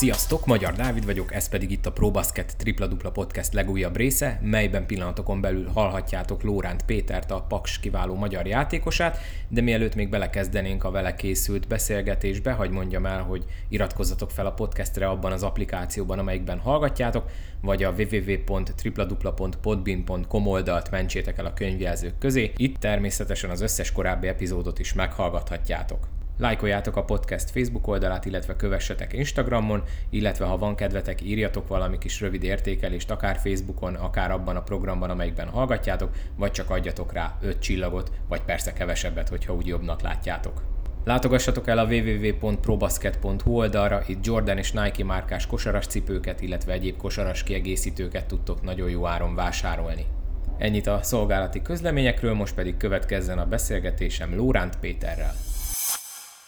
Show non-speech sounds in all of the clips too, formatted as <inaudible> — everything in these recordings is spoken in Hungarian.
Sziasztok, Magyar Dávid vagyok, ez pedig itt a ProBasket Tripla Dupla Podcast legújabb része, melyben pillanatokon belül hallhatjátok Lóránt Pétert, a Paks kiváló magyar játékosát, de mielőtt még belekezdenénk a vele készült beszélgetésbe, hagy mondjam el, hogy iratkozzatok fel a podcastre abban az applikációban, amelyikben hallgatjátok, vagy a www.tripladupla.podbean.com oldalt mentsétek el a könyvjelzők közé, itt természetesen az összes korábbi epizódot is meghallgathatjátok. Lájkoljátok a podcast Facebook oldalát, illetve kövessetek Instagramon, illetve ha van kedvetek, írjatok valami kis rövid értékelést, akár Facebookon, akár abban a programban, amelyikben hallgatjátok, vagy csak adjatok rá 5 csillagot, vagy persze kevesebbet, hogyha úgy jobbnak látjátok. Látogassatok el a www.probasket.hu oldalra, itt Jordan és Nike márkás kosaras cipőket, illetve egyéb kosaras kiegészítőket tudtok nagyon jó áron vásárolni. Ennyit a szolgálati közleményekről, most pedig következzen a beszélgetésem Lóránt Péterrel.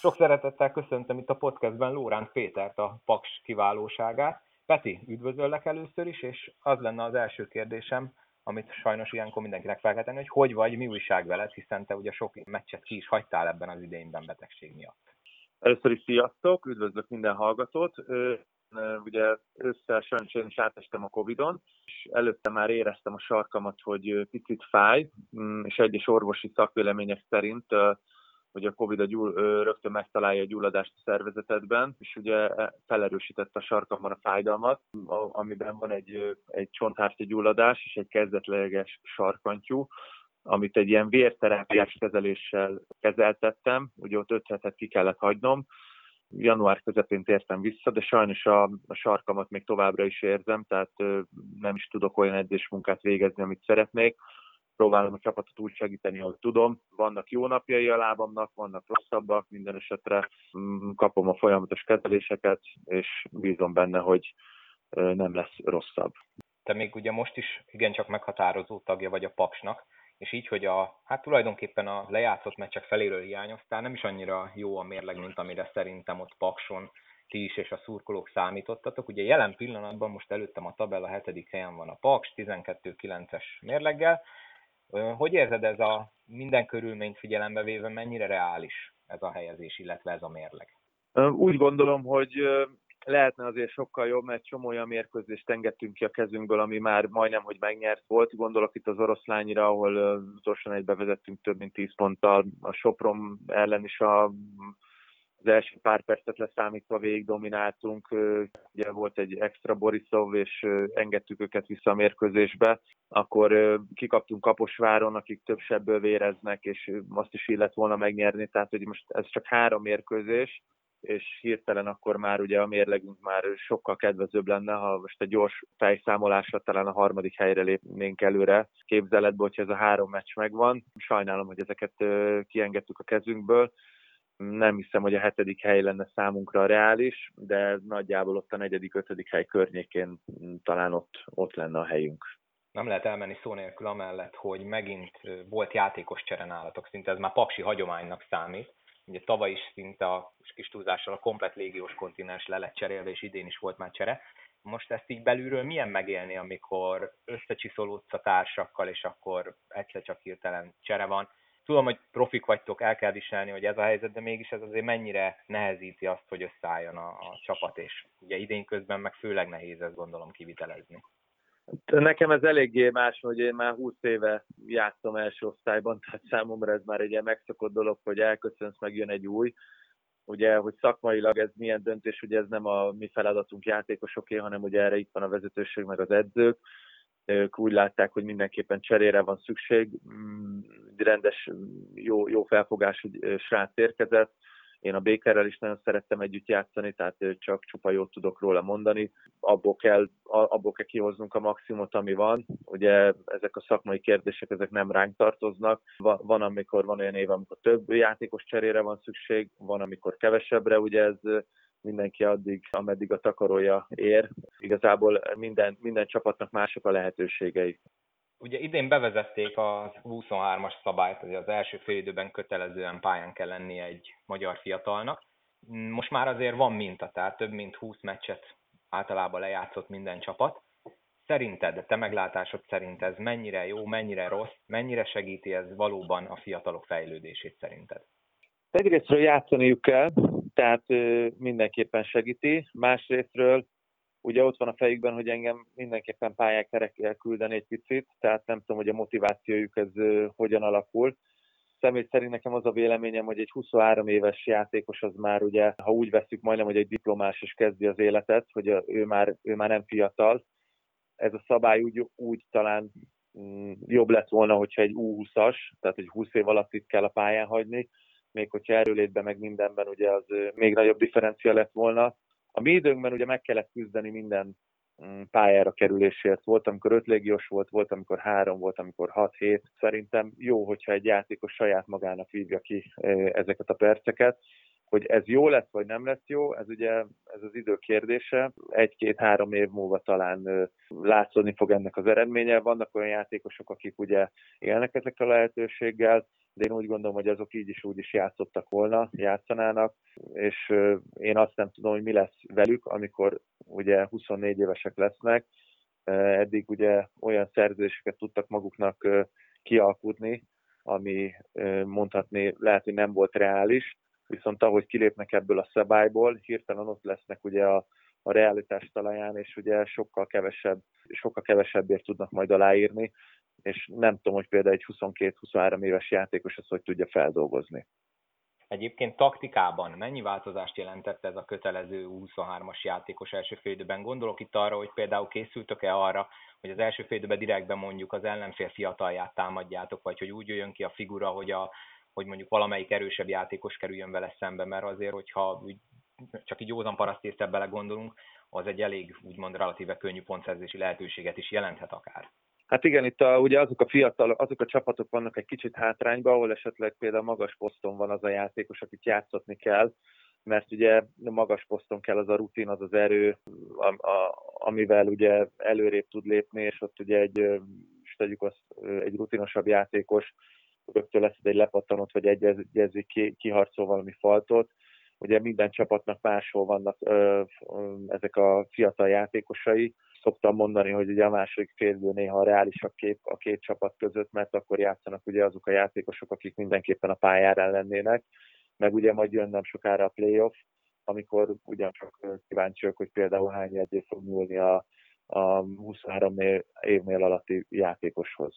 Sok szeretettel köszöntöm itt a podcastben Lóránt Pétert, a Paks kiválóságát. Peti, üdvözöllek először is, és az lenne az első kérdésem, amit sajnos ilyenkor mindenkinek fel kell tenni, hogy hogy vagy, mi újság veled, hiszen te ugye sok meccset ki is hagytál ebben az idényben betegség miatt. Először is sziasztok, üdvözlök minden hallgatót. Ugye össze sajnos én is átestem a Covid-on, és előtte már éreztem a sarkamat, hogy picit fáj, mm, és egyes orvosi szakvélemények szerint hogy a Covid a gyull, rögtön megtalálja a gyulladást a szervezetedben, és ugye e, felerősítette a sarkamban a fájdalmat, amiben van egy, egy csonthártya gyulladás és egy kezdetleges sarkantyú, amit egy ilyen vérterápiás kezeléssel kezeltettem, ugye ott öt hetet ki kellett hagynom, január közepén tértem vissza, de sajnos a, a sarkamat még továbbra is érzem, tehát nem is tudok olyan edzésmunkát végezni, amit szeretnék próbálom a csapatot úgy segíteni, ahogy tudom. Vannak jó napjai a lábamnak, vannak rosszabbak, minden esetre mm, kapom a folyamatos kezeléseket, és bízom benne, hogy nem lesz rosszabb. Te még ugye most is igencsak meghatározó tagja vagy a Paksnak, és így, hogy a, hát tulajdonképpen a lejátszott meccsek feléről hiányoztál, nem is annyira jó a mérleg, mint amire szerintem ott Pakson ti is és a szurkolók számítottatok. Ugye jelen pillanatban most előttem a tabella hetedik helyen van a Paks, 12-9-es mérleggel, hogy érzed ez a minden körülményt figyelembe véve, mennyire reális ez a helyezés, illetve ez a mérleg? Úgy gondolom, hogy lehetne azért sokkal jobb, mert csomó olyan mérkőzést engedtünk ki a kezünkből, ami már majdnem, hogy megnyert volt. Gondolok itt az oroszlányra, ahol utolsóan egy bevezettünk több mint 10 ponttal. A Sopron ellen is a az első pár percet leszámítva végig domináltunk, ugye volt egy extra Borisov, és engedtük őket vissza a mérkőzésbe, akkor kikaptunk Kaposváron, akik több sebből véreznek, és azt is illet volna megnyerni, tehát hogy most ez csak három mérkőzés, és hirtelen akkor már ugye a mérlegünk már sokkal kedvezőbb lenne, ha most egy gyors fejszámolásra talán a harmadik helyre lépnénk előre képzeletbe, hogyha ez a három meccs megvan. Sajnálom, hogy ezeket kiengedtük a kezünkből, nem hiszem, hogy a hetedik hely lenne számunkra reális, de nagyjából ott a negyedik, ötödik hely környékén talán ott, ott lenne a helyünk. Nem lehet elmenni szó nélkül amellett, hogy megint volt játékos csere nálatok, szinte ez már paksi hagyománynak számít. Ugye tavaly is szinte a kis túlzással a komplet légiós kontinens le lett cserélve, és idén is volt már csere. Most ezt így belülről milyen megélni, amikor összecsiszolódsz a társakkal, és akkor egyszer csak hirtelen csere van, tudom, hogy profik vagytok, el kell viselni, hogy ez a helyzet, de mégis ez azért mennyire nehezíti azt, hogy összeálljon a, a csapat, és ugye idén közben meg főleg nehéz ezt gondolom kivitelezni. Nekem ez eléggé más, hogy én már 20 éve játszom első osztályban, tehát számomra ez már egy ilyen megszokott dolog, hogy elköszönsz, meg jön egy új. Ugye, hogy szakmailag ez milyen döntés, ugye ez nem a mi feladatunk játékosoké, hanem ugye erre itt van a vezetőség, meg az edzők ők úgy látták, hogy mindenképpen cserére van szükség, mm, rendes, jó, jó felfogású srác érkezett, én a Békerrel is nagyon szerettem együtt játszani, tehát csak csupa jót tudok róla mondani. Abból kell, abból kell kihoznunk a maximumot, ami van. Ugye ezek a szakmai kérdések, ezek nem ránk tartoznak. Van, amikor van olyan év, amikor több játékos cserére van szükség, van, amikor kevesebbre. Ugye ez mindenki addig, ameddig a takarója ér. Igazából minden, minden csapatnak mások a lehetőségei. Ugye idén bevezették az 23-as szabályt, hogy az első fél időben kötelezően pályán kell lennie egy magyar fiatalnak. Most már azért van minta, tehát több mint 20 meccset általában lejátszott minden csapat. Szerinted, te meglátásod szerint ez mennyire jó, mennyire rossz, mennyire segíti ez valóban a fiatalok fejlődését szerinted? Egyrésztről játszaniuk kell, tehát mindenképpen segíti. Másrésztről ugye ott van a fejükben, hogy engem mindenképpen pályákra kell küldeni egy picit, tehát nem tudom, hogy a motivációjuk ez hogyan alakul. Személy szerint nekem az a véleményem, hogy egy 23 éves játékos az már ugye, ha úgy veszük majdnem, hogy egy diplomás is kezdi az életet, hogy ő már, ő már nem fiatal. Ez a szabály úgy, úgy talán mm, jobb lett volna, hogyha egy U20-as, tehát egy 20 év alatt itt kell a pályán hagyni, még hogyha erőlétben meg mindenben ugye az még nagyobb differencia lett volna. A mi időnkben ugye meg kellett küzdeni minden mm, pályára kerülésért. Volt, amikor öt légiós volt, volt, amikor három, volt, amikor hat, hét. Szerintem jó, hogyha egy játékos saját magának vívja ki ezeket a perceket. Hogy ez jó lesz, vagy nem lesz jó, ez ugye ez az idő kérdése. Egy-két-három év múlva talán látszódni fog ennek az eredménye. Vannak olyan játékosok, akik ugye élnek ezekkel a lehetőséggel, de én úgy gondolom, hogy azok így is úgy is játszottak volna, játszanának, és én azt nem tudom, hogy mi lesz velük, amikor ugye 24 évesek lesznek, eddig ugye olyan szerződéseket tudtak maguknak kialkutni, ami mondhatni lehet, hogy nem volt reális, viszont ahogy kilépnek ebből a szabályból, hirtelen ott lesznek ugye a, a realitás talaján, és ugye sokkal kevesebb, sokkal kevesebbért tudnak majd aláírni, és nem tudom, hogy például egy 22-23 éves játékos ezt hogy tudja feldolgozni. Egyébként taktikában mennyi változást jelentette ez a kötelező 23-as játékos első félidőben? Gondolok itt arra, hogy például készültök-e arra, hogy az első félidőben direktben mondjuk az ellenfél fiatalját támadjátok, vagy hogy úgy jöjjön ki a figura, hogy, a, hogy mondjuk valamelyik erősebb játékos kerüljön vele szembe, mert azért, hogyha csak így józan parasztészre bele gondolunk, az egy elég úgymond relatíve könnyű pontszerzési lehetőséget is jelenthet akár. Hát igen, itt a, ugye azok a fiatal, azok a csapatok vannak egy kicsit hátrányban, ahol esetleg például magas poszton van az a játékos, akit játszatni kell, mert ugye magas poszton kell az a rutin, az az erő, a, a, amivel ugye előrébb tud lépni, és ott ugye egy, és tegyük azt, egy rutinosabb játékos rögtön lesz egy lepattanót, vagy egyezik ki, kiharcol valami faltot. Ugye minden csapatnak máshol vannak ö, ö, ezek a fiatal játékosai, szoktam mondani, hogy ugye a második félidő néha a reálisabb kép a két csapat között, mert akkor játszanak ugye azok a játékosok, akik mindenképpen a pályára lennének, meg ugye majd jön nem sokára a playoff, amikor ugyancsak kíváncsiak, hogy például hány edző fog nyúlni a, a 23 évnél alatti játékoshoz.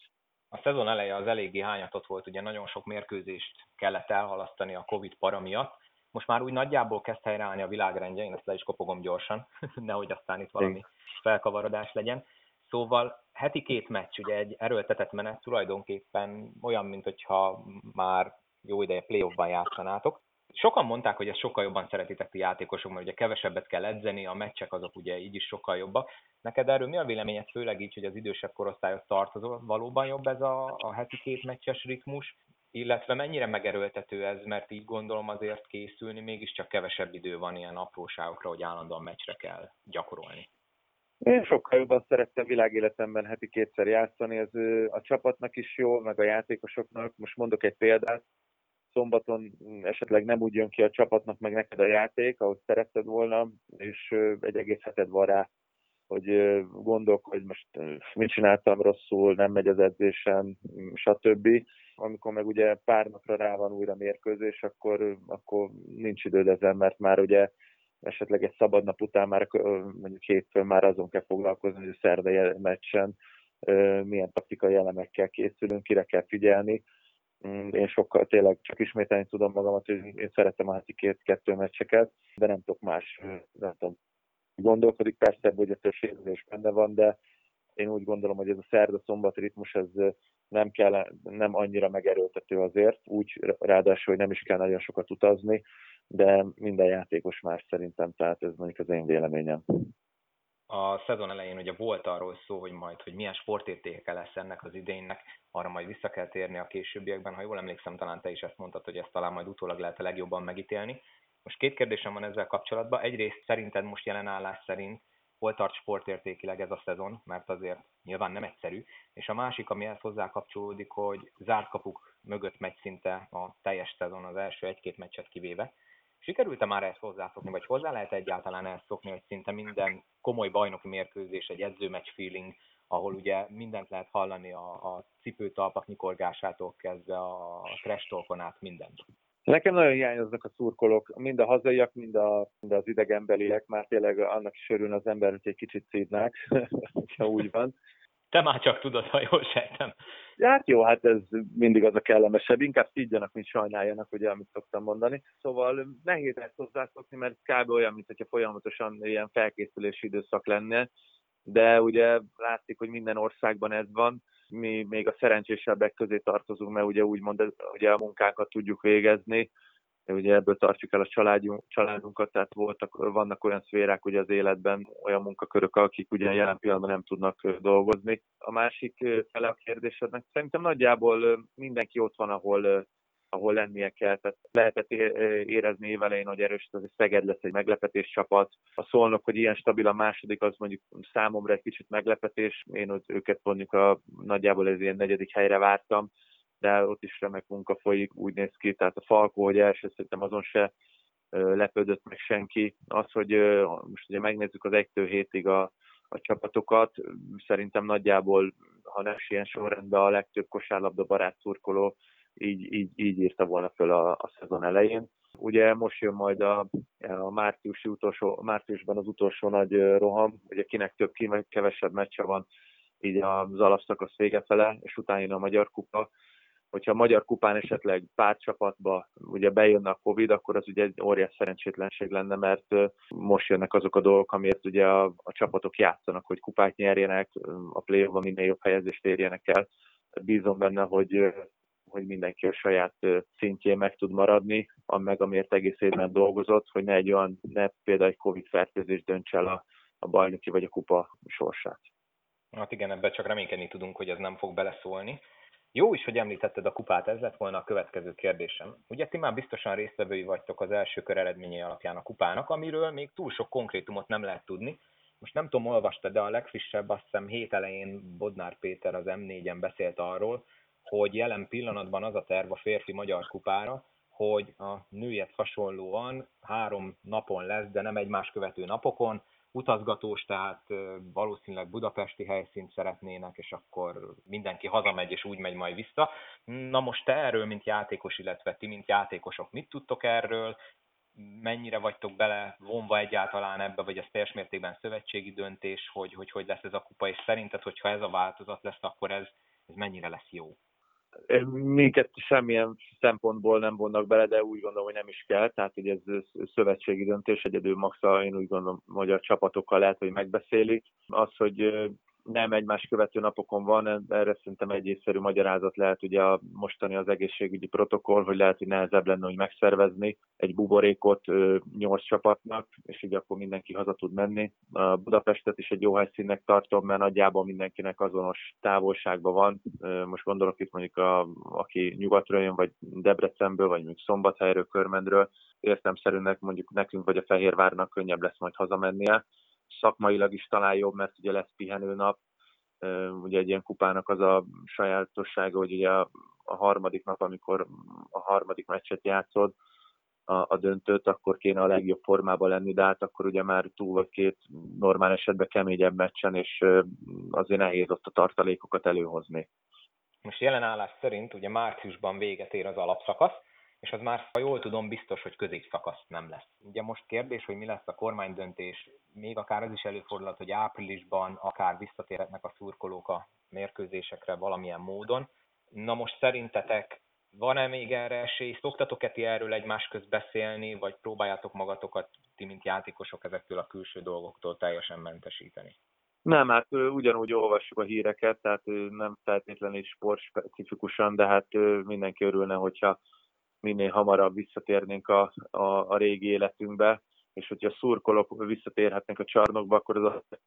A szezon eleje az eléggé hányatott volt, ugye nagyon sok mérkőzést kellett elhalasztani a Covid para miatt, most már úgy nagyjából kezd helyreállni a világrendje, én ezt le is kopogom gyorsan, <laughs> nehogy aztán itt valami felkavarodás legyen. Szóval heti két meccs, ugye egy erőltetett menet tulajdonképpen olyan, mint hogyha már jó ideje playoffban játszanátok. Sokan mondták, hogy ezt sokkal jobban szeretitek a játékosok, mert ugye kevesebbet kell edzeni, a meccsek azok ugye így is sokkal jobbak. Neked erről mi a véleményed, főleg így, hogy az idősebb korosztályhoz tartozol? Valóban jobb ez a, a heti két meccses ritmus? Illetve mennyire megerőltető ez, mert így gondolom azért készülni, mégiscsak kevesebb idő van ilyen apróságokra, hogy állandóan meccsre kell gyakorolni. Én sokkal jobban szerettem világéletemben heti kétszer játszani, ez a csapatnak is jó, meg a játékosoknak. Most mondok egy példát, szombaton esetleg nem úgy jön ki a csapatnak, meg neked a játék, ahogy szeretted volna, és egy egész heted van rá, hogy gondolok, hogy most mit csináltam rosszul, nem megy az edzésem, stb amikor meg ugye pár napra rá van újra mérkőzés, akkor, akkor nincs időd ezen, mert már ugye esetleg egy szabad nap után már mondjuk hétfőn már azon kell foglalkozni, hogy a szerdai meccsen milyen taktikai elemekkel készülünk, kire kell figyelni. Mm, én sokkal tényleg csak ismételni tudom magamat, hogy én szeretem a heti két-kettő meccseket, de nem tudok más, nem tudom, gondolkodik. Persze, hogy a több benne van, de én úgy gondolom, hogy ez a szerda-szombat ritmus, ez nem, kell, nem annyira megerőltető azért, úgy ráadásul, hogy nem is kell nagyon sokat utazni, de minden játékos más szerintem, tehát ez mondjuk az én véleményem. A szezon elején ugye volt arról szó, hogy majd, hogy milyen sportértéke lesz ennek az idénynek, arra majd vissza kell térni a későbbiekben. Ha jól emlékszem, talán te is ezt mondtad, hogy ezt talán majd utólag lehet a legjobban megítélni. Most két kérdésem van ezzel kapcsolatban. Egyrészt szerinted most jelen állás szerint hol tart sportértékileg ez a szezon, mert azért nyilván nem egyszerű, és a másik, ami ehhez hozzá kapcsolódik, hogy zárt kapuk mögött megy szinte a teljes szezon, az első egy-két meccset kivéve. Sikerült-e már ezt hozzászokni, vagy hozzá lehet egyáltalán ezt szokni, hogy szinte minden komoly bajnoki mérkőzés egy edzőmeccs feeling, ahol ugye mindent lehet hallani a, a cipőtalpak nyikorgásától kezdve a trash át mindent? Nekem nagyon hiányoznak a szurkolók, mind a hazaiak, mind, a, mind az idegenbeliek, már tényleg annak is örül az ember, hogy egy kicsit szídnák, <laughs> ha úgy van. Te már csak tudod, ha jól sejtem. Hát jó, hát ez mindig az a kellemesebb. Inkább szídjanak, mint sajnáljanak, ugye, amit szoktam mondani. Szóval nehéz ezt hozzászokni, mert kb. olyan, mint hogyha folyamatosan ilyen felkészülési időszak lenne. De ugye látszik, hogy minden országban ez van. Mi még a szerencsésebbek közé tartozunk, mert ugye úgymond ugye a munkánkat tudjuk végezni, ugye ebből tartjuk el a családunk, családunkat, tehát voltak, vannak olyan szférák ugye az életben, olyan munkakörök, akik ugye jelen pillanatban nem tudnak dolgozni. A másik fele a kérdésednek szerintem nagyjából mindenki ott van, ahol ahol lennie kell. Tehát lehetett érezni évelején, hogy erős, hogy Szeged lesz egy meglepetés csapat. A szólnok, hogy ilyen stabil a második, az mondjuk számomra egy kicsit meglepetés. Én őket mondjuk a nagyjából ez ilyen negyedik helyre vártam de ott is remek munka folyik, úgy néz ki, tehát a Falkó, hogy első szerintem azon se lepődött meg senki. Az, hogy most ugye megnézzük az 1 hétig a, a csapatokat, szerintem nagyjából, ha nem ilyen sorrendben a legtöbb kosárlabda barát szurkoló így, így, így írta volna föl a, a szezon elején. Ugye most jön majd a, a márciusi utolsó, márciusban az utolsó nagy roham, ugye kinek több, kinek kevesebb meccse van, így az alapszakasz vége fele, és utána jön a Magyar Kupa, hogyha a Magyar Kupán esetleg pár csapatba ugye bejönne a Covid, akkor az ugye egy óriás szerencsétlenség lenne, mert most jönnek azok a dolgok, amiért ugye a, a csapatok játszanak, hogy kupát nyerjenek, a play minél jobb helyezést érjenek el. Bízom benne, hogy hogy mindenki a saját szintjén meg tud maradni, meg amiért egész évben dolgozott, hogy ne egy olyan, ne például egy Covid fertőzés dönts el a, a bajnoki vagy a kupa sorsát. Hát igen, ebben csak reménykedni tudunk, hogy ez nem fog beleszólni. Jó is, hogy említetted a kupát, ez lett volna a következő kérdésem. Ugye ti már biztosan résztvevői vagytok az első kör eredményei alapján a kupának, amiről még túl sok konkrétumot nem lehet tudni. Most nem tudom, olvastad, de a legfrissebb, azt hiszem hét elején Bodnár Péter az M4-en beszélt arról, hogy jelen pillanatban az a terv a férfi magyar kupára, hogy a nőiet hasonlóan három napon lesz, de nem egymás követő napokon, utazgatós, tehát valószínűleg budapesti helyszínt szeretnének, és akkor mindenki hazamegy, és úgy megy majd vissza. Na most te erről, mint játékos, illetve ti, mint játékosok, mit tudtok erről? Mennyire vagytok bele vonva egyáltalán ebbe, vagy ez teljes mértékben szövetségi döntés, hogy, hogy hogy lesz ez a kupa, és szerinted, hogyha ez a változat lesz, akkor ez, ez mennyire lesz jó? Minket semmilyen szempontból nem vonnak bele, de úgy gondolom, hogy nem is kell. Tehát, hogy ez szövetségi döntés, egyedül maxa, én úgy gondolom, hogy a csapatokkal lehet, hogy megbeszélik. Az, hogy nem egymás követő napokon van, erre szerintem egy észszerű magyarázat lehet ugye a mostani az egészségügyi protokoll, hogy lehet, hogy nehezebb lenne, hogy megszervezni egy buborékot nyolc csapatnak, és így akkor mindenki haza tud menni. A Budapestet is egy jó helyszínnek tartom, mert nagyjából mindenkinek azonos távolságban van. Most gondolok itt mondjuk, a, aki nyugatról jön, vagy Debrecenből, vagy mondjuk Szombathelyről, Körmendről, értemszerűnek mondjuk nekünk vagy a Fehérvárnak könnyebb lesz majd hazamennie szakmailag is talán jobb, mert ugye lesz pihenőnap, ugye egy ilyen kupának az a sajátossága, hogy ugye a, harmadik nap, amikor a harmadik meccset játszod, a, a döntőt, akkor kéne a legjobb formában lenni, de hát akkor ugye már túl vagy két normál esetben keményebb meccsen, és azért nehéz ott a tartalékokat előhozni. Most jelen állás szerint ugye márciusban véget ér az alapszakasz, és az már, ha jól tudom, biztos, hogy középszakasz nem lesz. Ugye most kérdés, hogy mi lesz a kormánydöntés, még akár az is előfordulhat, hogy áprilisban akár visszatérhetnek a szurkolók a mérkőzésekre valamilyen módon. Na most szerintetek van-e még erre esély? Szoktatok-e ti erről egymás közt beszélni, vagy próbáljátok magatokat, ti mint játékosok ezektől a külső dolgoktól teljesen mentesíteni? Nem, hát ugyanúgy olvassuk a híreket, tehát nem feltétlenül sportspecifikusan, de hát mindenki örülne, hogyha minél hamarabb visszatérnénk a, a, a régi életünkbe, és hogyha szurkolók visszatérhetnek a csarnokba, akkor az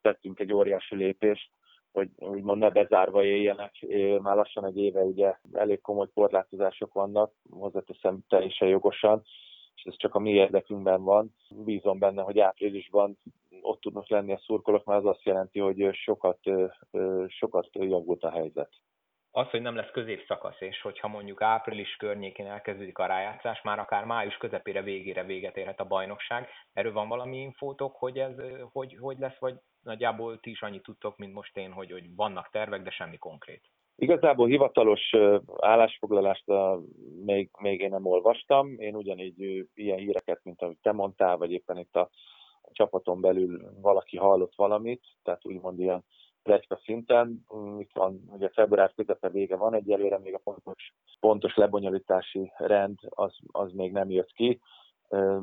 tettünk egy óriási lépést, hogy úgymond ne bezárva éljenek. Már lassan egy éve ugye elég komoly korlátozások vannak, hozzáteszem teljesen jogosan, és ez csak a mi érdekünkben van. Bízom benne, hogy áprilisban ott tudnak lenni a szurkolók, mert az azt jelenti, hogy sokat, sokat javult a helyzet az, hogy nem lesz középszakasz, és hogyha mondjuk április környékén elkezdődik a rájátszás, már akár május közepére, végére véget érhet a bajnokság. Erről van valami infótok, hogy ez hogy, hogy lesz, vagy nagyjából ti is annyit tudtok, mint most én, hogy, hogy vannak tervek, de semmi konkrét? Igazából hivatalos állásfoglalást még, még én nem olvastam. Én ugyanígy ilyen híreket, mint amit te mondtál, vagy éppen itt a, csapaton belül valaki hallott valamit, tehát úgymond ilyen plegyka szinten. Itt van, ugye február közepe vége van, egyelőre még a pontos, pontos lebonyolítási rend az, az még nem jött ki.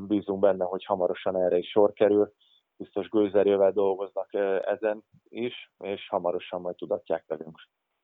Bízunk benne, hogy hamarosan erre is sor kerül. Biztos gőzerővel dolgoznak ezen is, és hamarosan majd tudatják velünk.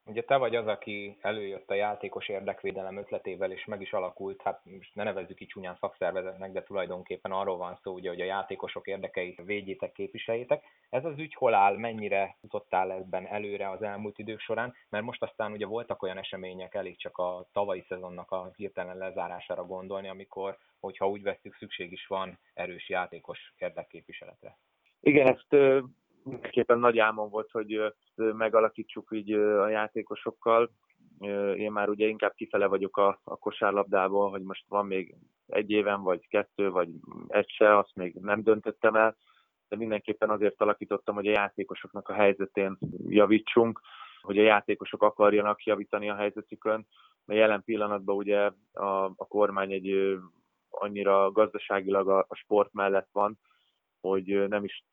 Ugye te vagy az, aki előjött a játékos érdekvédelem ötletével, és meg is alakult, hát most ne nevezzük így csúnyán szakszervezetnek, de tulajdonképpen arról van szó, ugye, hogy a játékosok érdekeit védjétek, képviseljétek. Ez az ügy hol áll, mennyire jutottál ebben előre az elmúlt idők során, mert most aztán ugye voltak olyan események, elég csak a tavalyi szezonnak a hirtelen lezárására gondolni, amikor, hogyha úgy veszük, szükség is van erős játékos érdekképviseletre. Igen, ezt mindenképpen nagy álmom volt, hogy megalakítsuk így a játékosokkal. Én már ugye inkább kifele vagyok a, a kosárlabdából, hogy most van még egy éven, vagy kettő, vagy egy se, azt még nem döntöttem el, de mindenképpen azért alakítottam, hogy a játékosoknak a helyzetén javítsunk, hogy a játékosok akarjanak javítani a helyzetükön, mert jelen pillanatban ugye a, a kormány egy annyira gazdaságilag a, a sport mellett van, hogy nem is,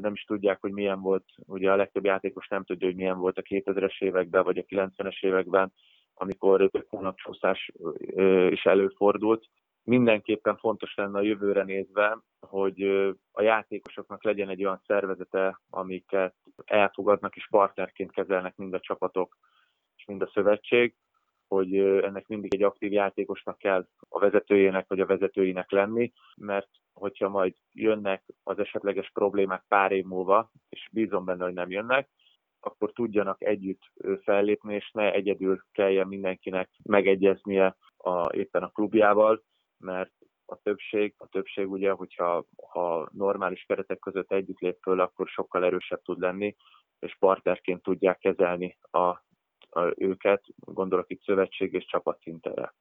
nem is tudják, hogy milyen volt, ugye a legtöbb játékos nem tudja, hogy milyen volt a 2000-es években, vagy a 90-es években, amikor több hónapcsúszás is előfordult. Mindenképpen fontos lenne a jövőre nézve, hogy a játékosoknak legyen egy olyan szervezete, amiket elfogadnak és partnerként kezelnek mind a csapatok és mind a szövetség, hogy ennek mindig egy aktív játékosnak kell a vezetőjének vagy a vezetőinek lenni, mert hogyha majd jönnek az esetleges problémák pár év múlva, és bízom benne, hogy nem jönnek, akkor tudjanak együtt fellépni, és ne egyedül kelljen mindenkinek megegyeznie a, éppen a klubjával, mert a többség, a többség ugye, hogyha ha normális keretek között együtt lép föl, akkor sokkal erősebb tud lenni, és partnerként tudják kezelni a őket, gondolok itt szövetség és csapat szintere.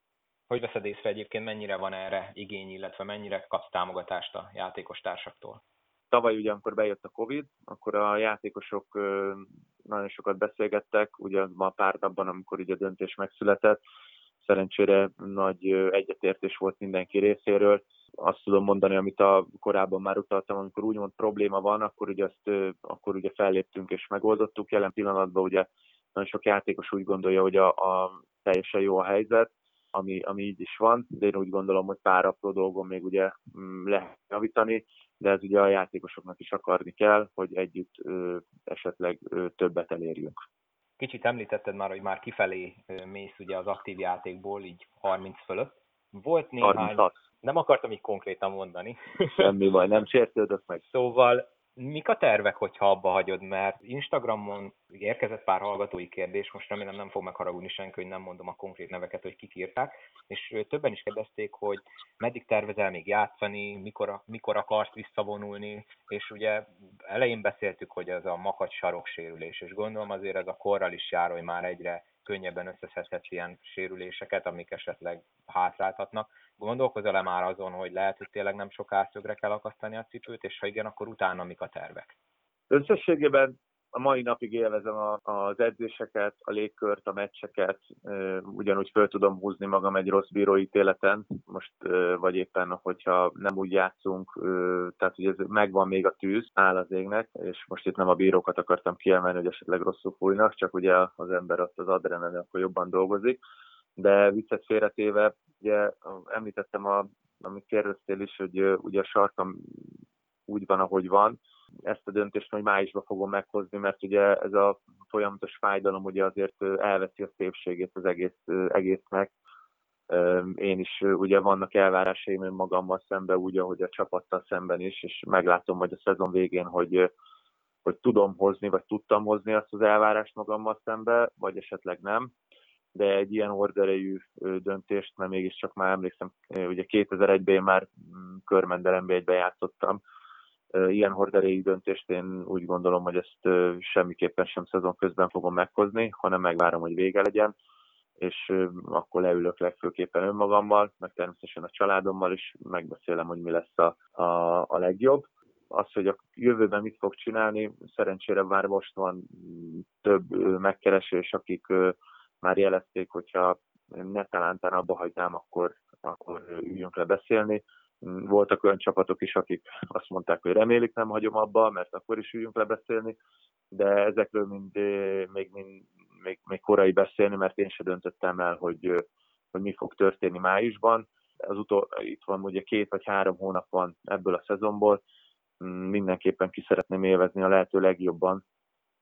Hogy veszed észre egyébként, mennyire van erre igény, illetve mennyire kapsz támogatást a játékos társaktól? Tavaly ugye, amikor bejött a Covid, akkor a játékosok nagyon sokat beszélgettek, ugye ma pár napban, amikor ugye a döntés megszületett, szerencsére nagy egyetértés volt mindenki részéről. Azt tudom mondani, amit a korábban már utaltam, amikor úgymond probléma van, akkor ugye, azt, akkor ugye felléptünk és megoldottuk. Jelen pillanatban ugye nagyon sok játékos úgy gondolja, hogy a, a teljesen jó a helyzet, ami, ami így is van, de én úgy gondolom, hogy pár apró dolgon még ugye mm, lehet javítani, de ez ugye a játékosoknak is akarni kell, hogy együtt ö, esetleg ö, többet elérjünk. Kicsit említetted már, hogy már kifelé mész ugye az aktív játékból, így 30 fölött. Volt néhány... 36. Nem akartam így konkrétan mondani. Semmi baj, nem sértődök meg. Szóval Mik a tervek, hogyha abba hagyod? Mert Instagramon érkezett pár hallgatói kérdés, most remélem nem fog megharagudni senki, hogy nem mondom a konkrét neveket, hogy kik írták, és többen is kérdezték, hogy meddig tervezel még játszani, mikor, mikor akarsz visszavonulni, és ugye elején beszéltük, hogy ez a makacs saroksérülés, és gondolom azért ez a korral is jár, hogy már egyre könnyebben összeszedhetsz ilyen sérüléseket, amik esetleg hátráltatnak. Gondolkozol-e már azon, hogy lehet, hogy tényleg nem soká szögre kell akasztani a cipőt, és ha igen, akkor utána mik a tervek? Összességében a mai napig élvezem a, az edzéseket, a légkört, a meccseket, ugyanúgy föl tudom húzni magam egy rossz bíróítéleten, most vagy éppen, hogyha nem úgy játszunk, tehát hogy ez megvan még a tűz, áll az égnek, és most itt nem a bírókat akartam kiemelni, hogy esetleg rosszul fújnak, csak ugye az ember ott az adrenalin akkor jobban dolgozik, de viccet félretéve, ugye említettem, a, amit kérdeztél is, hogy ugye a sarkam úgy van, ahogy van, ezt a döntést majd májusban fogom meghozni, mert ugye ez a folyamatos fájdalom ugye azért elveszi a szépségét az egész, egésznek. Én is ugye vannak elvárásaim magammal szemben, úgy, ahogy a csapattal szemben is, és meglátom hogy a szezon végén, hogy, hogy tudom hozni, vagy tudtam hozni azt az elvárást magammal szembe, vagy esetleg nem de egy ilyen horderejű döntést, mert mégiscsak már emlékszem, ugye 2001-ben én már mm, körmendelembe egybe játszottam, ilyen horderejű döntést én úgy gondolom, hogy ezt semmiképpen sem szezon közben fogom meghozni, hanem megvárom, hogy vége legyen, és akkor leülök legfőképpen önmagammal, meg természetesen a családommal is, megbeszélem, hogy mi lesz a, a, a legjobb. Az, hogy a jövőben mit fog csinálni, szerencsére már most van több megkeresés, akik már jelezték, hogyha ne talántán abba hagynám, akkor, akkor üljünk le beszélni. Voltak olyan csapatok is, akik azt mondták, hogy remélik nem hagyom abba, mert akkor is üljünk le beszélni, de ezekről mind, még, mind, még, még korai beszélni, mert én se döntöttem el, hogy, hogy mi fog történni májusban. Az utol, itt van ugye két vagy három hónap van ebből a szezonból, mindenképpen ki szeretném élvezni a lehető legjobban,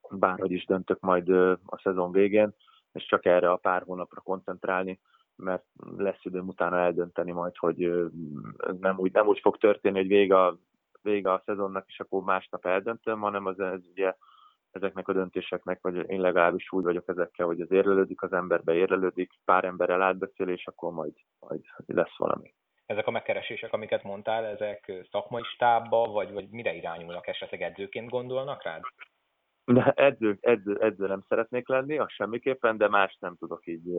bárhogy is döntök majd a szezon végén, és csak erre a pár hónapra koncentrálni, mert lesz időm utána eldönteni majd, hogy nem úgy, nem úgy fog történni, hogy vége a, vége a szezonnak, és akkor másnap eldöntöm, hanem az ez ugye ezeknek a döntéseknek, vagy én legalábbis úgy vagyok ezekkel, hogy az érlelődik az emberbe, érlelődik, pár emberrel átbeszél, és akkor majd, majd lesz valami. Ezek a megkeresések, amiket mondtál, ezek szakmai stábba, vagy, vagy mire irányulnak? Esetleg edzőként gondolnak rád? De edző, edző, edző nem szeretnék lenni, az semmiképpen, de más nem tudok így,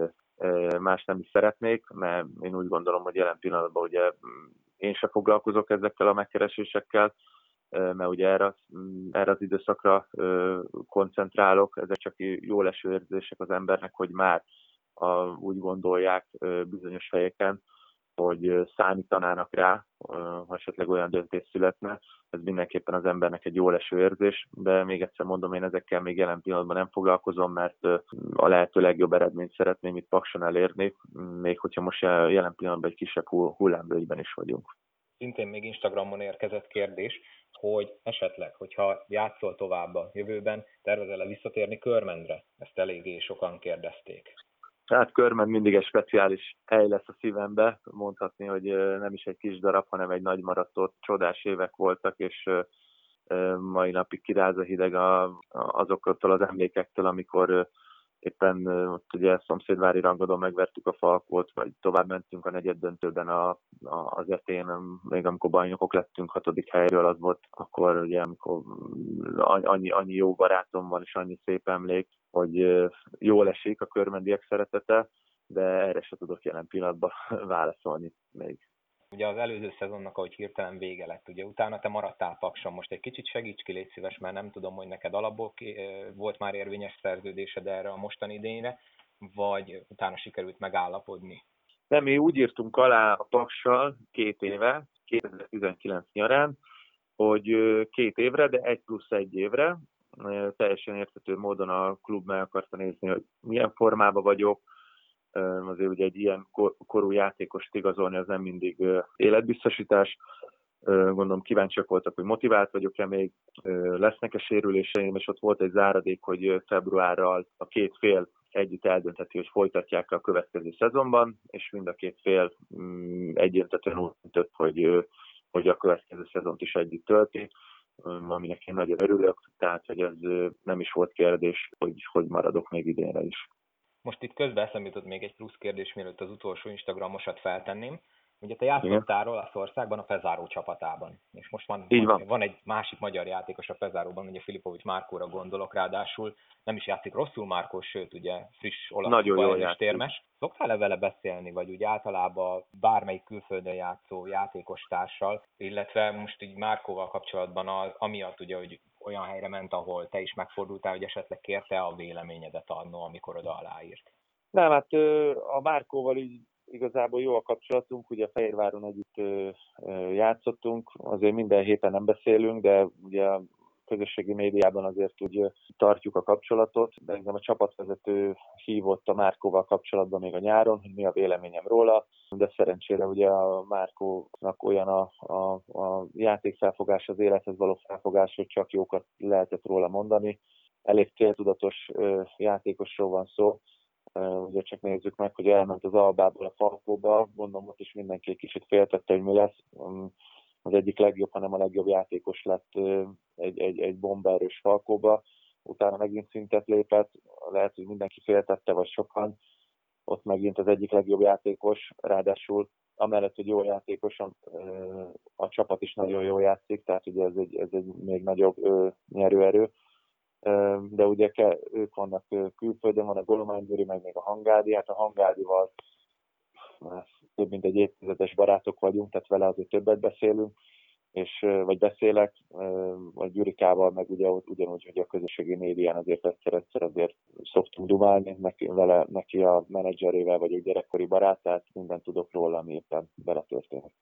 más nem is szeretnék, mert én úgy gondolom, hogy jelen pillanatban ugye mm, én se foglalkozok ezekkel a megkeresésekkel, mert ugye erre, mm, erre az időszakra koncentrálok, ezek csak jó leső érzések az embernek, hogy már a, úgy gondolják bizonyos helyeken, hogy számítanának rá, ha esetleg olyan döntés születne, ez mindenképpen az embernek egy jó leső érzés, de még egyszer mondom, én ezekkel még jelen pillanatban nem foglalkozom, mert a lehető legjobb eredményt szeretném itt Pakson elérni, még hogyha most jelen pillanatban egy kisebb hullámvölgyben is vagyunk. Szintén még Instagramon érkezett kérdés, hogy esetleg, hogyha játszol tovább a jövőben, tervezel-e visszatérni Körmendre? Ezt eléggé sokan kérdezték. Hát Körmen mindig egy speciális hely lesz a szívembe, mondhatni, hogy nem is egy kis darab, hanem egy nagy maratott, csodás évek voltak, és mai napig kiráz a hideg azoktól az emlékektől, amikor éppen ott ugye szomszédvári rangodon megvertük a Falkot, vagy tovább mentünk a negyed döntőben a, a, az etén, még amikor bajnokok lettünk hatodik helyről, az volt akkor ugye, amikor annyi, annyi jó barátom van, és annyi szép emlék, hogy jól esik a körmendiek szeretete, de erre se tudok jelen pillanatban <laughs> válaszolni még. Ugye az előző szezonnak, ahogy hirtelen vége lett, ugye utána te maradtál Pakson, most egy kicsit segíts ki, légy szíves, mert nem tudom, hogy neked alapból volt már érvényes szerződésed erre a mostani idényre, vagy utána sikerült megállapodni? Nem, mi úgy írtunk alá a Paksal két éve, 2019 nyarán, hogy két évre, de egy plusz egy évre, teljesen értető módon a klub meg akarta nézni, hogy milyen formában vagyok, azért ugye egy ilyen korú játékost igazolni az nem mindig életbiztosítás. Gondolom kíváncsiak voltak, hogy motivált vagyok-e még, lesznek-e sérüléseim, és ott volt egy záradék, hogy februárral a két fél együtt eldöntheti, hogy folytatják a következő szezonban, és mind a két fél mm, egyértelműen úgy döntött, hogy, hogy a következő szezont is együtt tölti aminek én nagyon örülök, tehát hogy ez nem is volt kérdés, hogy, hogy maradok még idénre is. Most itt közben eszembe jutott még egy plusz kérdés, mielőtt az utolsó Instagramosat feltenném. Ugye te játszottál Olaszországban a Pezáró csapatában, és most van, Így van. van egy másik magyar játékos a Pezáróban, ugye Filipovics Márkóra gondolok, ráadásul nem is játszik rosszul Márkó, sőt ugye friss olasz Nagyon térmes. Szoktál-e vele beszélni, vagy úgy általában bármelyik külföldön játszó játékos társal, illetve most így Márkóval kapcsolatban az, amiatt ugye, hogy olyan helyre ment, ahol te is megfordultál, hogy esetleg kérte a véleményedet annó, amikor oda aláírt? Nem, hát a Márkóval így igazából jó a kapcsolatunk, ugye Fehérváron együtt játszottunk, azért minden héten nem beszélünk, de ugye a közösségi médiában azért úgy tartjuk a kapcsolatot, de engem a csapatvezető hívott a Márkóval kapcsolatban még a nyáron, hogy mi a véleményem róla, de szerencsére ugye a Márkónak olyan a, a, a játékfelfogás, az élethez való felfogás, hogy csak jókat lehetett róla mondani. Elég céltudatos játékosról van szó, ugye csak nézzük meg, hogy elment az Albából a Falkóba, gondolom ott is mindenki egy kicsit féltette, hogy mi lesz. Az egyik legjobb, hanem a legjobb játékos lett egy, egy, egy bomberős Falkóba, utána megint szintet lépett, lehet, hogy mindenki féltette, vagy sokan, ott megint az egyik legjobb játékos, ráadásul amellett, hogy jó játékos, a csapat is nagyon jól játszik, tehát ugye ez egy, ez egy még nagyobb nyerőerő de ugye ők vannak külföldön, van a Golomány Gyuri, meg még a Hangádi, hát a Hangádival több mint egy évtizedes barátok vagyunk, tehát vele azért többet beszélünk, és vagy beszélek, vagy Gyurikával, meg ugye ugyanúgy, hogy a közösségi médián azért egyszer-egyszer azért szoktunk dumálni, neki, vele, neki a menedzserével vagy egy gyerekkori barátát, mindent tudok róla, ami éppen beletörténik.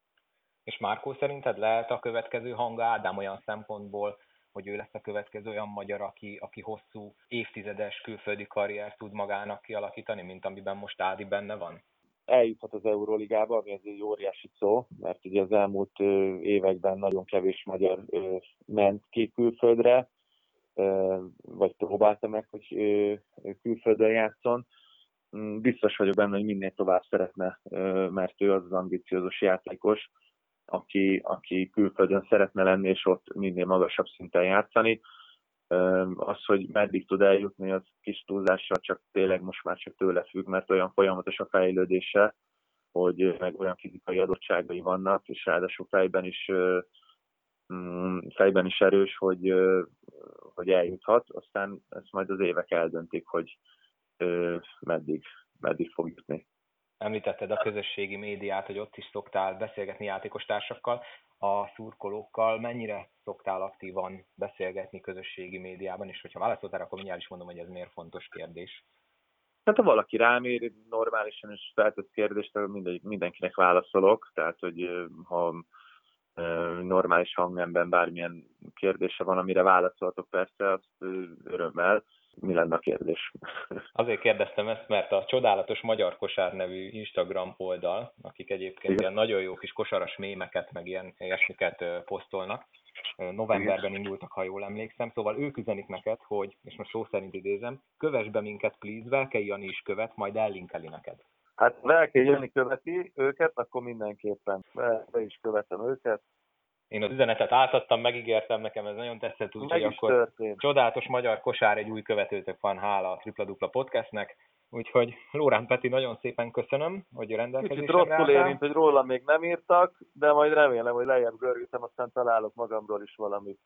És Márkó szerinted lehet a következő hanga Ádám olyan szempontból, hogy ő lesz a következő olyan magyar, aki, aki hosszú évtizedes külföldi karriert tud magának kialakítani, mint amiben most Ádi benne van? eljuthat az Euróligába, ami ez egy óriási szó, mert ugye az elmúlt években nagyon kevés magyar ment ki külföldre, vagy próbálta meg, hogy külföldön játszon. Mm, biztos vagyok benne, hogy minél tovább szeretne, mert ő az az ambiciózus játékos, aki, aki külföldön szeretne lenni, és ott minél magasabb szinten játszani. Az, hogy meddig tud eljutni, az kis túlzással csak tényleg most már csak tőle függ, mert olyan folyamatos a fejlődése, hogy meg olyan fizikai adottságai vannak, és ráadásul fejben is mm, fejben is erős, hogy, hogy eljuthat, aztán ezt majd az évek eldöntik, hogy meddig, meddig fog jutni. Említetted a közösségi médiát, hogy ott is szoktál beszélgetni játékostársakkal a szurkolókkal, mennyire szoktál aktívan beszélgetni közösségi médiában, és hogyha válaszoltál, akkor mindjárt is mondom, hogy ez miért fontos kérdés. Hát ha valaki rám ér, normálisan is feltesz kérdést, mindegy, mindenkinek válaszolok, tehát hogy ha normális hangemben bármilyen kérdése van, amire válaszoltok persze, azt örömmel mi lenne a kérdés? <laughs> Azért kérdeztem ezt, mert a Csodálatos Magyar Kosár nevű Instagram oldal, akik egyébként Igen. ilyen nagyon jó kis kosaras mémeket, meg ilyen ilyesmiket posztolnak, novemberben indultak, ha jól emlékszem, szóval ők üzenik neked, hogy, és most szó szerint idézem, kövess be minket, please, Velke Jani is követ, majd ellinkeli neked. Hát Velke Jani követi őket, akkor mindenképpen be is követem őket, én az üzenetet átadtam, megígértem, nekem ez nagyon tetszett, úgyhogy akkor történt. csodálatos magyar kosár, egy új követőtök van, hála a Tripla Dupla Podcastnek, úgyhogy Lórán Peti, nagyon szépen köszönöm, hogy rendelkezésre Kicsit rosszul érint, hogy róla még nem írtak, de majd remélem, hogy lejjebb görgítem, aztán találok magamról is valamit.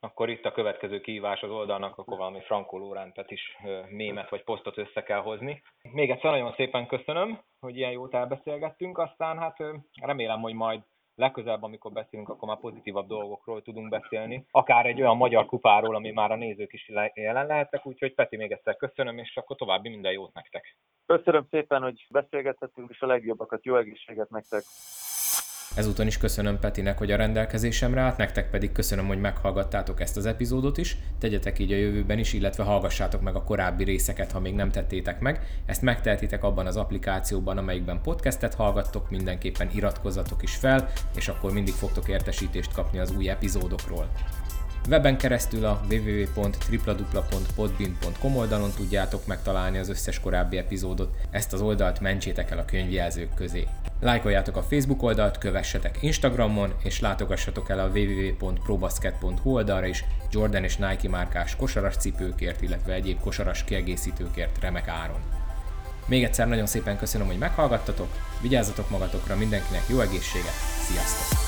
Akkor itt a következő kihívás az oldalnak, akkor valami Franco Lórán is mémet vagy posztot össze kell hozni. Még egyszer nagyon szépen köszönöm, hogy ilyen jót elbeszélgettünk, aztán hát remélem, hogy majd legközelebb, amikor beszélünk, akkor már pozitívabb dolgokról tudunk beszélni. Akár egy olyan magyar kupáról, ami már a nézők is jelen lehettek, úgyhogy Peti még egyszer köszönöm, és akkor további minden jót nektek. Köszönöm szépen, hogy beszélgethetünk, és a legjobbakat, jó egészséget nektek! Ezúton is köszönöm Petinek, hogy a rendelkezésemre állt, nektek pedig köszönöm, hogy meghallgattátok ezt az epizódot is. Tegyetek így a jövőben is, illetve hallgassátok meg a korábbi részeket, ha még nem tettétek meg. Ezt megtehetitek abban az applikációban, amelyikben podcastet hallgattok, mindenképpen iratkozzatok is fel, és akkor mindig fogtok értesítést kapni az új epizódokról. Weben keresztül a www.tripladupla.podbean.com oldalon tudjátok megtalálni az összes korábbi epizódot, ezt az oldalt mentsétek el a könyvjelzők közé. Lájkoljátok a Facebook oldalt, kövessetek Instagramon, és látogassatok el a www.probasket.hu oldalra is Jordan és Nike márkás kosaras cipőkért, illetve egyéb kosaras kiegészítőkért remek áron. Még egyszer nagyon szépen köszönöm, hogy meghallgattatok, vigyázzatok magatokra, mindenkinek jó egészséget, sziasztok!